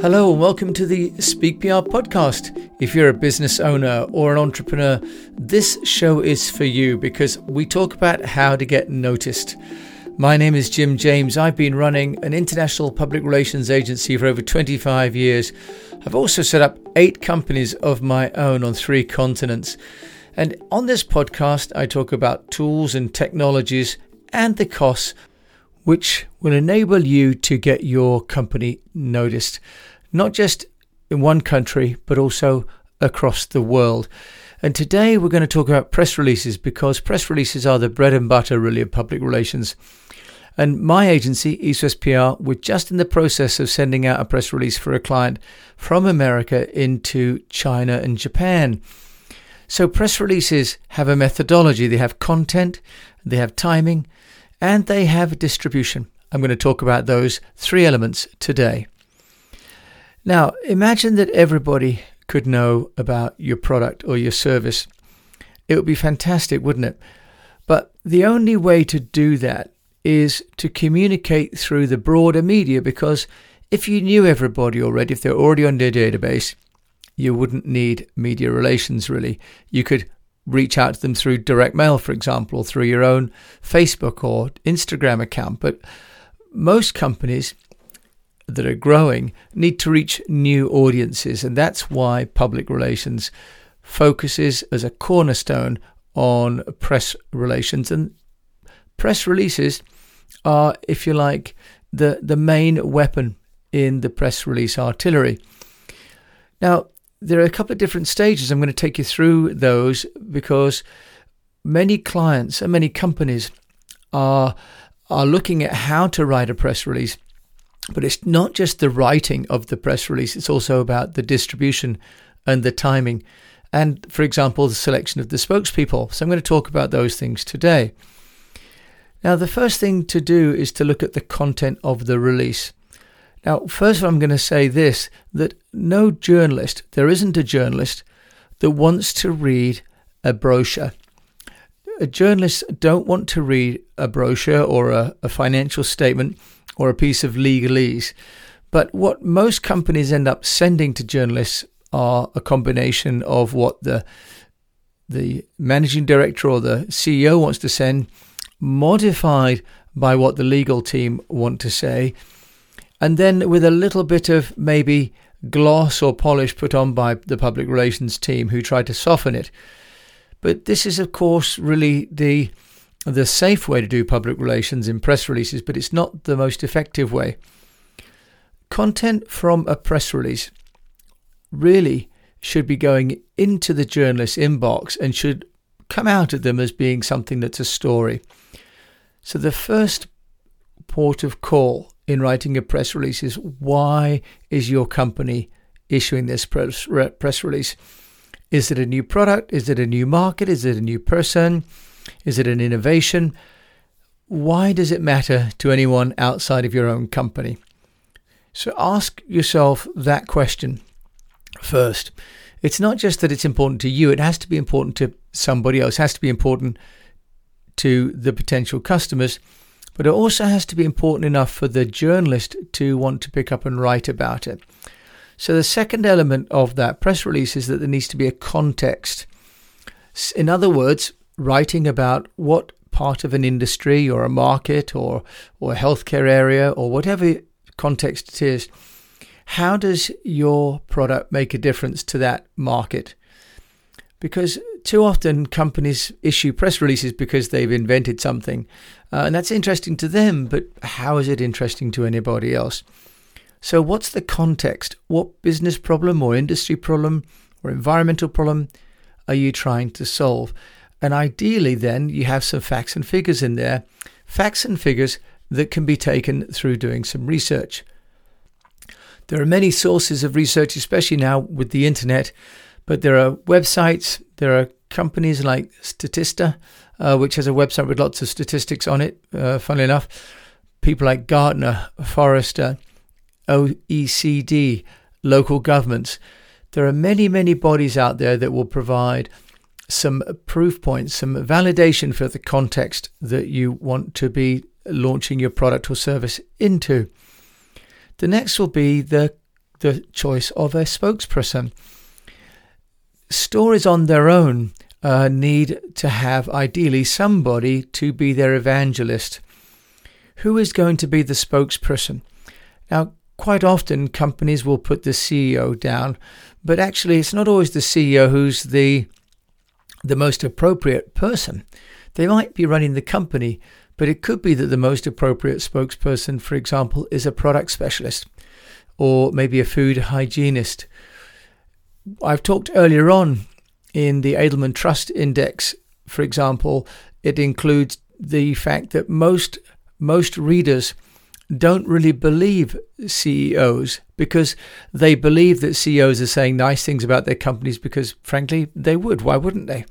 Hello and welcome to the Speak PR podcast. If you're a business owner or an entrepreneur, this show is for you because we talk about how to get noticed. My name is Jim James. I've been running an international public relations agency for over 25 years. I've also set up eight companies of my own on three continents. And on this podcast, I talk about tools and technologies and the costs which will enable you to get your company noticed, not just in one country, but also across the world. And today we're going to talk about press releases because press releases are the bread and butter, really, of public relations. And my agency, West PR, we're just in the process of sending out a press release for a client from America into China and Japan. So, press releases have a methodology, they have content, they have timing, and they have distribution. I'm going to talk about those three elements today. Now, imagine that everybody could know about your product or your service. It would be fantastic, wouldn't it? But the only way to do that is to communicate through the broader media because if you knew everybody already, if they're already on their database, you wouldn't need media relations really. You could reach out to them through direct mail, for example, or through your own Facebook or Instagram account. But most companies that are growing need to reach new audiences, and that's why public relations focuses as a cornerstone on press relations. And press releases are, if you like, the, the main weapon in the press release artillery. Now, there are a couple of different stages. I'm going to take you through those because many clients and many companies are are looking at how to write a press release. But it's not just the writing of the press release, it's also about the distribution and the timing. And, for example, the selection of the spokespeople. So I'm going to talk about those things today. Now, the first thing to do is to look at the content of the release. Now, first, all, I'm going to say this that no journalist, there isn't a journalist that wants to read a brochure. Journalists don't want to read a brochure or a, a financial statement or a piece of legalese. But what most companies end up sending to journalists are a combination of what the the managing director or the CEO wants to send, modified by what the legal team want to say, and then with a little bit of maybe gloss or polish put on by the public relations team who try to soften it. But this is, of course, really the the safe way to do public relations in press releases, but it's not the most effective way. Content from a press release really should be going into the journalist's inbox and should come out of them as being something that's a story. So the first port of call in writing a press release is why is your company issuing this press, press release? Is it a new product? Is it a new market? Is it a new person? Is it an innovation? Why does it matter to anyone outside of your own company? So ask yourself that question first. It's not just that it's important to you, it has to be important to somebody else, it has to be important to the potential customers but it also has to be important enough for the journalist to want to pick up and write about it. So the second element of that press release is that there needs to be a context. In other words, writing about what part of an industry or a market or or a healthcare area or whatever context it is, how does your product make a difference to that market? Because too often companies issue press releases because they've invented something, uh, and that's interesting to them, but how is it interesting to anybody else? So, what's the context? What business problem or industry problem or environmental problem are you trying to solve? And ideally, then you have some facts and figures in there, facts and figures that can be taken through doing some research. There are many sources of research, especially now with the internet, but there are websites, there are companies like Statista, uh, which has a website with lots of statistics on it, uh, funnily enough. People like Gartner, Forrester, OECD, local governments. There are many, many bodies out there that will provide some proof points, some validation for the context that you want to be launching your product or service into. The next will be the the choice of a spokesperson. Stories on their own uh, need to have ideally somebody to be their evangelist. Who is going to be the spokesperson? Now, quite often companies will put the CEO down, but actually it's not always the CEO who's the the most appropriate person. They might be running the company, but it could be that the most appropriate spokesperson, for example, is a product specialist or maybe a food hygienist. I've talked earlier on in the Edelman Trust Index, for example, it includes the fact that most most readers don't really believe CEOs because they believe that CEOs are saying nice things about their companies because frankly they would. Why wouldn't they?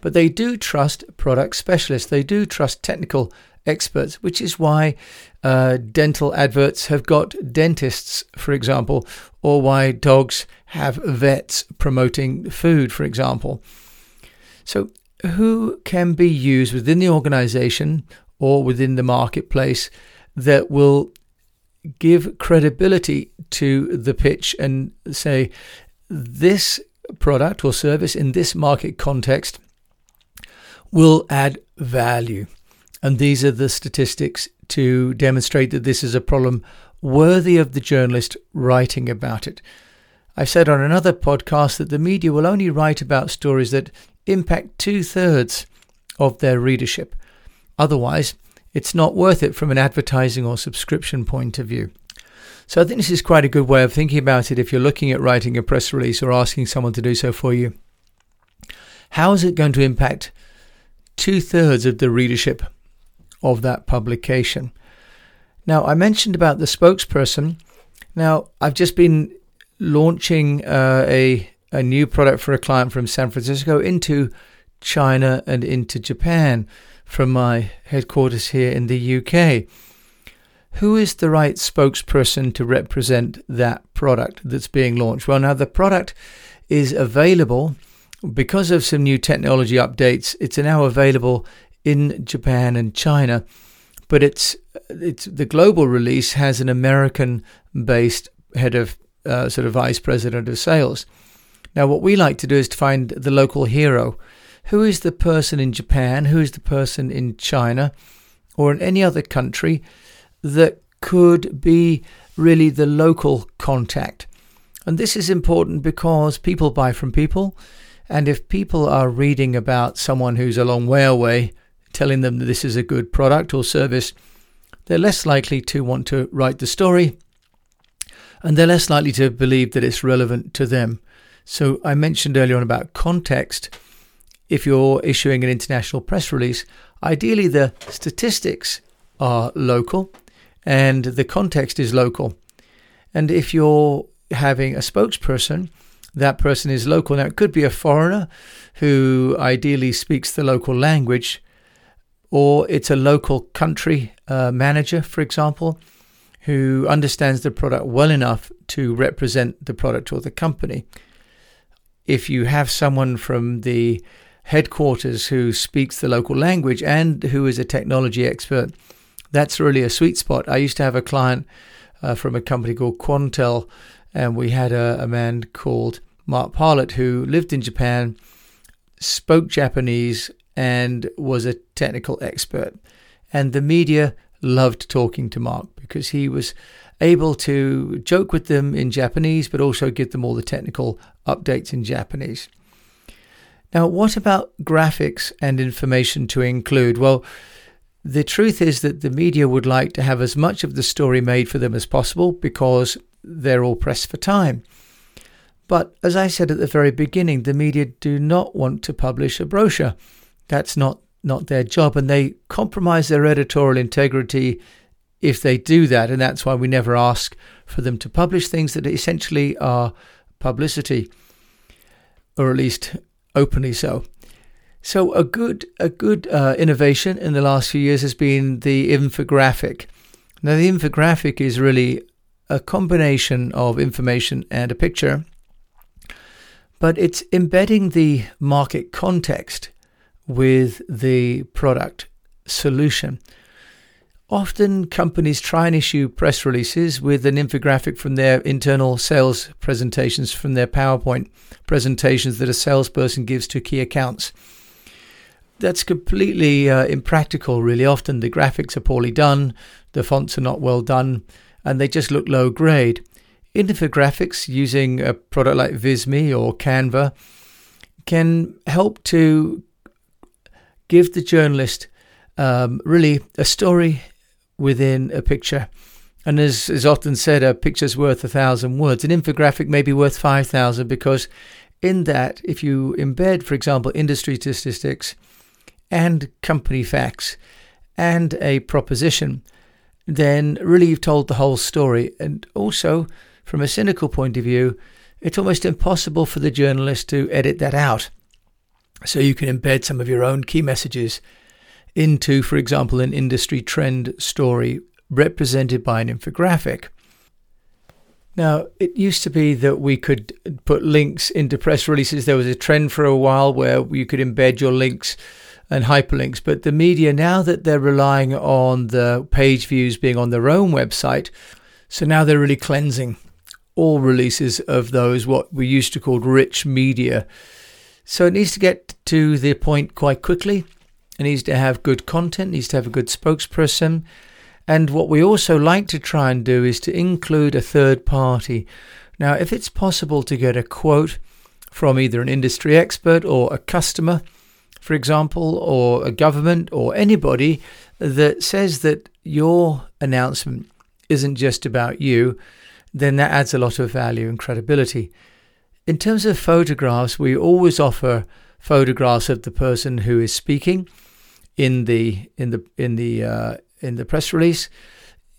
But they do trust product specialists. They do trust technical experts which is why uh, dental adverts have got dentists for example or why dogs have vets promoting food for example so who can be used within the organization or within the marketplace that will give credibility to the pitch and say this product or service in this market context will add value. And these are the statistics to demonstrate that this is a problem worthy of the journalist writing about it. I've said on another podcast that the media will only write about stories that impact two thirds of their readership. Otherwise, it's not worth it from an advertising or subscription point of view. So I think this is quite a good way of thinking about it if you're looking at writing a press release or asking someone to do so for you. How is it going to impact two thirds of the readership of that publication? Now, I mentioned about the spokesperson. Now, I've just been launching uh, a, a new product for a client from San Francisco into China and into Japan from my headquarters here in the UK. Who is the right spokesperson to represent that product that's being launched? Well, now the product is available because of some new technology updates. It's now available in Japan and China, but it's it's the global release has an American-based head of uh, sort of vice president of sales. Now, what we like to do is to find the local hero who is the person in Japan, who is the person in China, or in any other country that could be really the local contact. And this is important because people buy from people. And if people are reading about someone who's a long way away, telling them that this is a good product or service, they're less likely to want to write the story and they're less likely to believe that it's relevant to them. So I mentioned earlier on about context if you're issuing an international press release, ideally the statistics are local and the context is local. And if you're having a spokesperson, that person is local. Now, it could be a foreigner who ideally speaks the local language, or it's a local country uh, manager, for example, who understands the product well enough to represent the product or the company. If you have someone from the headquarters who speaks the local language and who is a technology expert, that's really a sweet spot. I used to have a client uh, from a company called Quantel, and we had a, a man called Mark Parlett who lived in Japan, spoke Japanese, and was a technical expert. And the media loved talking to Mark because he was able to joke with them in Japanese, but also give them all the technical updates in Japanese. Now, what about graphics and information to include? Well, the truth is that the media would like to have as much of the story made for them as possible because they're all pressed for time. But as I said at the very beginning, the media do not want to publish a brochure. That's not, not their job, and they compromise their editorial integrity if they do that. And that's why we never ask for them to publish things that essentially are publicity, or at least openly so. So a good a good uh, innovation in the last few years has been the infographic. Now the infographic is really a combination of information and a picture, but it's embedding the market context with the product solution. Often companies try and issue press releases with an infographic from their internal sales presentations, from their PowerPoint presentations that a salesperson gives to key accounts. That's completely uh, impractical, really. Often the graphics are poorly done, the fonts are not well done, and they just look low grade. Infographics using a product like Visme or Canva can help to give the journalist um, really a story within a picture. And as is often said, a picture's worth a thousand words. An infographic may be worth 5,000 because in that, if you embed, for example, industry statistics and company facts and a proposition, then really you've told the whole story. And also, from a cynical point of view, it's almost impossible for the journalist to edit that out. So you can embed some of your own key messages into, for example, an industry trend story represented by an infographic. Now, it used to be that we could put links into press releases. There was a trend for a while where you could embed your links and hyperlinks, but the media, now that they're relying on the page views being on their own website, so now they're really cleansing all releases of those, what we used to call rich media. So it needs to get to the point quite quickly. It needs to have good content, needs to have a good spokesperson. And what we also like to try and do is to include a third party. Now, if it's possible to get a quote from either an industry expert or a customer, for example, or a government or anybody that says that your announcement isn't just about you, then that adds a lot of value and credibility. In terms of photographs, we always offer photographs of the person who is speaking in the in the in the uh, in the press release.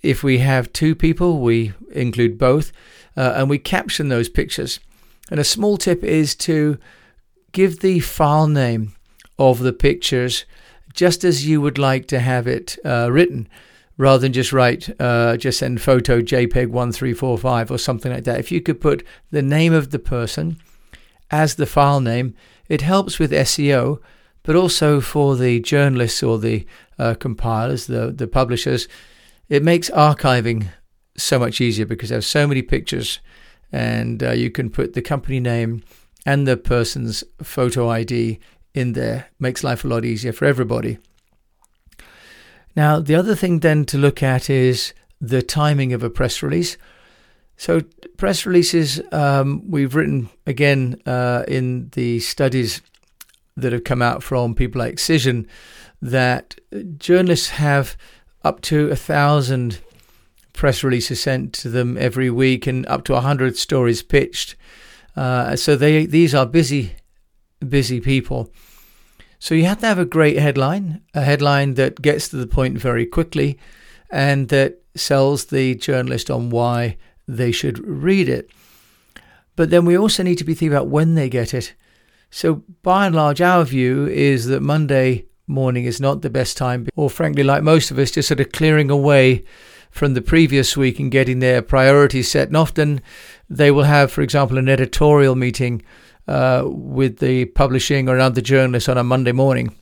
If we have two people, we include both, uh, and we caption those pictures. And a small tip is to give the file name of the pictures just as you would like to have it uh, written rather than just write, uh, just send photo JPEG 1345 or something like that. If you could put the name of the person as the file name, it helps with SEO, but also for the journalists or the uh, compilers, the, the publishers, it makes archiving so much easier because there's so many pictures and uh, you can put the company name and the person's photo ID in there. Makes life a lot easier for everybody. Now, the other thing then to look at is the timing of a press release. So, press releases, um, we've written again uh, in the studies that have come out from people like Cision that journalists have up to a thousand press releases sent to them every week and up to a hundred stories pitched. Uh, so they these are busy, busy people. So you have to have a great headline, a headline that gets to the point very quickly and that sells the journalist on why they should read it. But then we also need to be thinking about when they get it. So by and large, our view is that Monday morning is not the best time, or frankly, like most of us, just sort of clearing away from the previous week and getting their priorities set. And often they will have, for example, an editorial meeting uh, with the publishing or other journalists on a Monday morning.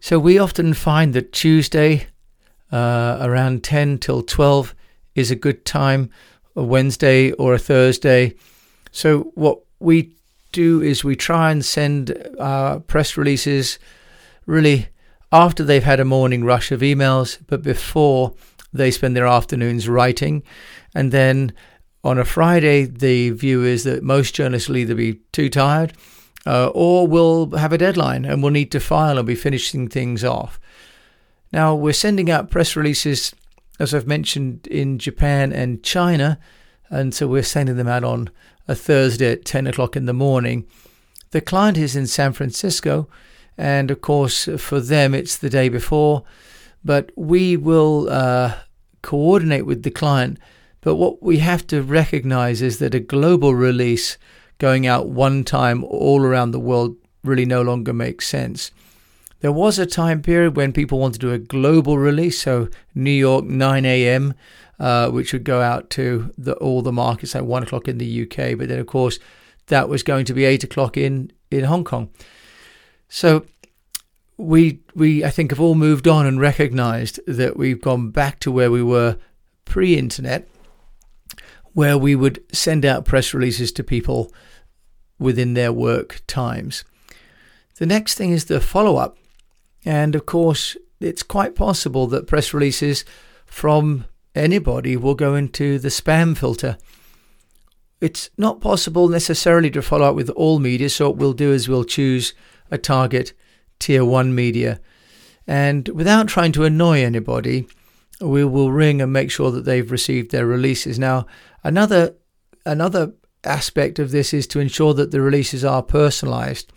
So we often find that Tuesday uh, around 10 till 12 is a good time, a Wednesday or a Thursday. So what we do is we try and send our press releases really after they've had a morning rush of emails, but before they spend their afternoons writing. And then on a Friday, the view is that most journalists will either be too tired uh, or will have a deadline and will need to file and be finishing things off. Now, we're sending out press releases, as I've mentioned, in Japan and China, and so we're sending them out on a Thursday at 10 o'clock in the morning. The client is in San Francisco, and of course, for them, it's the day before, but we will uh, coordinate with the client but what we have to recognize is that a global release going out one time all around the world really no longer makes sense. There was a time period when people wanted to do a global release, so New York 9 a.m., uh, which would go out to the, all the markets at 1 o'clock in the UK. But then, of course, that was going to be 8 o'clock in, in Hong Kong. So we we I think have all moved on and recognized that we've gone back to where we were pre-internet where we would send out press releases to people within their work times. The next thing is the follow-up. And of course, it's quite possible that press releases from anybody will go into the spam filter. It's not possible necessarily to follow up with all media, so what we'll do is we'll choose a target tier one media. And without trying to annoy anybody, we will ring and make sure that they've received their releases. Now, another another aspect of this is to ensure that the releases are personalized.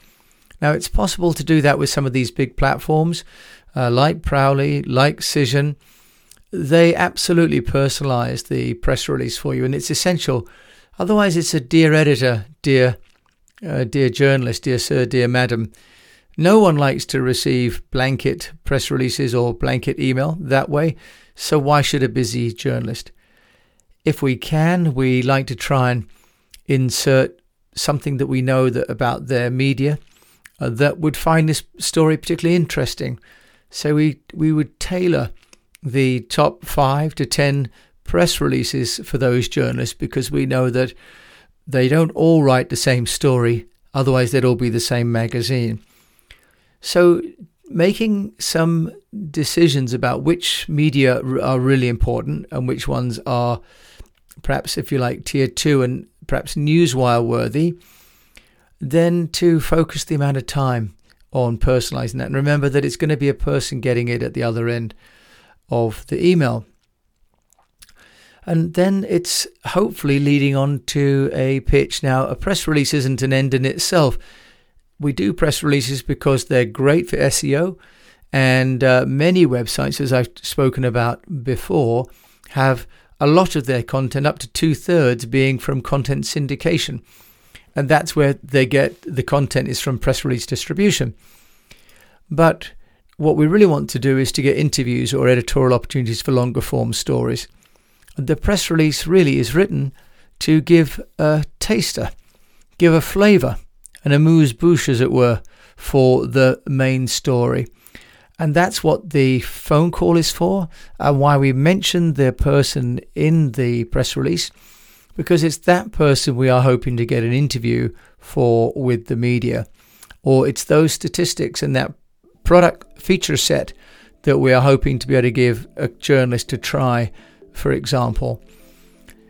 Now, it's possible to do that with some of these big platforms uh, like Prowly, like Cision. They absolutely personalize the press release for you, and it's essential. Otherwise, it's a dear editor, dear, uh, dear journalist, dear sir, dear madam. No one likes to receive blanket press releases or blanket email that way, so why should a busy journalist? If we can, we like to try and insert something that we know that about their media uh, that would find this story particularly interesting. So we we would tailor the top five to ten press releases for those journalists because we know that they don't all write the same story. Otherwise, they'd all be the same magazine. So, making some decisions about which media are really important and which ones are perhaps, if you like, tier two and perhaps newswire worthy, then to focus the amount of time on personalizing that. And remember that it's going to be a person getting it at the other end of the email. And then it's hopefully leading on to a pitch. Now, a press release isn't an end in itself we do press releases because they're great for SEO. And uh, many websites, as I've spoken about before, have a lot of their content, up to two thirds, being from content syndication. And that's where they get the content is from press release distribution. But what we really want to do is to get interviews or editorial opportunities for longer form stories. The press release really is written to give a taster, give a flavour an amuse bouche, as it were, for the main story. And that's what the phone call is for, and why we mentioned the person in the press release, because it's that person we are hoping to get an interview for with the media, or it's those statistics and that product feature set that we are hoping to be able to give a journalist to try, for example.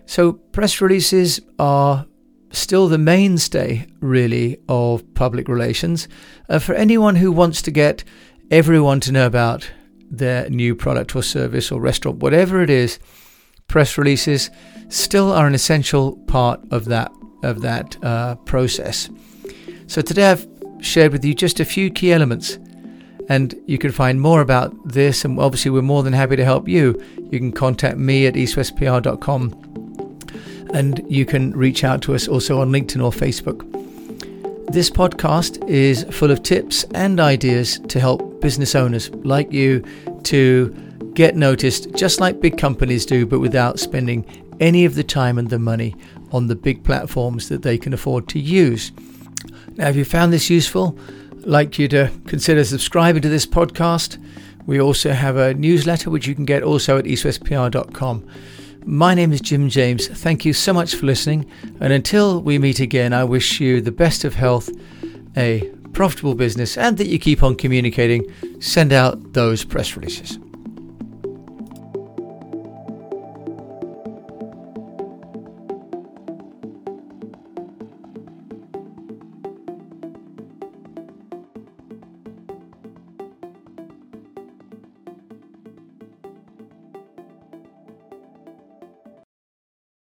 So, press releases are still the mainstay, really, of public relations. Uh, for anyone who wants to get everyone to know about their new product or service or restaurant, whatever it is, press releases still are an essential part of that of that uh, process. So today I've shared with you just a few key elements, and you can find more about this. And obviously, we're more than happy to help you. You can contact me at eastwestpr.com and you can reach out to us also on LinkedIn or Facebook. This podcast is full of tips and ideas to help business owners like you to get noticed, just like big companies do, but without spending any of the time and the money on the big platforms that they can afford to use. Now, if you found this useful, I'd like you to consider subscribing to this podcast. We also have a newsletter which you can get also at eastwestpr.com. My name is Jim James. Thank you so much for listening. And until we meet again, I wish you the best of health, a profitable business, and that you keep on communicating. Send out those press releases.